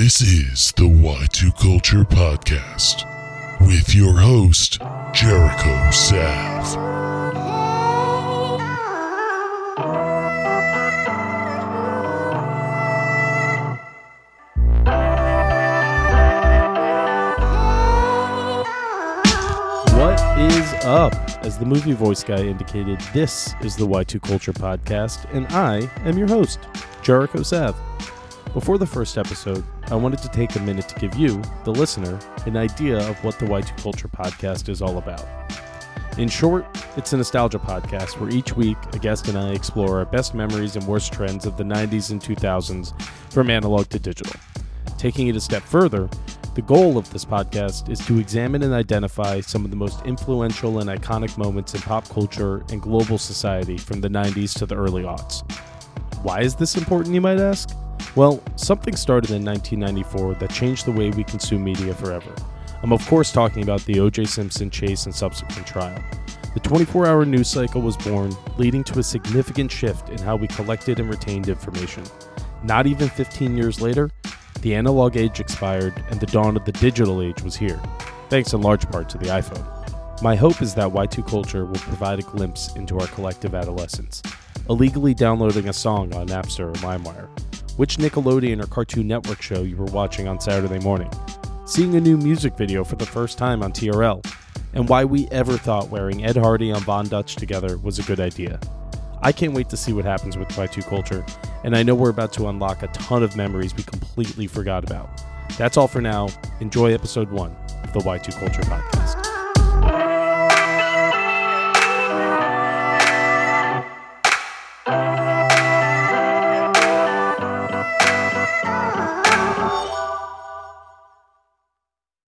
This is the Y2Kulture Podcast with your host, Jericho Sav. What is up? As the movie voice guy indicated, this is the Y2Kulture Podcast, and I am your host, Jericho Sav. Before the first episode, I wanted to take a minute to give you, the listener, an idea of what the Y2Kulture Podcast is all about. In short, it's a nostalgia podcast where each week a guest and I explore our best memories and worst trends of the 90s and 2000s from analog to digital. Taking it a step further, the goal of this podcast is to examine and identify some of the most influential and iconic moments in pop culture and global society from the 90s to the early aughts. Why is this important, you might ask? Well, something started in 1994 that changed the way we consume media forever. I'm, of course, talking about the O.J. Simpson chase and subsequent trial. The 24 hour news cycle was born, leading to a significant shift in how we collected and retained information. Not even 15 years later, the analog age expired and the dawn of the digital age was here, thanks in large part to the iPhone. My hope is that Y2Kulture will provide a glimpse into our collective adolescence. Illegally downloading a song on Napster or LimeWire, which Nickelodeon or Cartoon Network show you were watching on Saturday morning, seeing a new music video for the first time on TRL, and why we ever thought wearing Ed Hardy on Von Dutch together was a good idea. I can't wait to see what happens with Y2Kulture, and I know we're about to unlock a ton of memories we completely forgot about. That's all for now. Enjoy episode one of the Y2Kulture Podcast.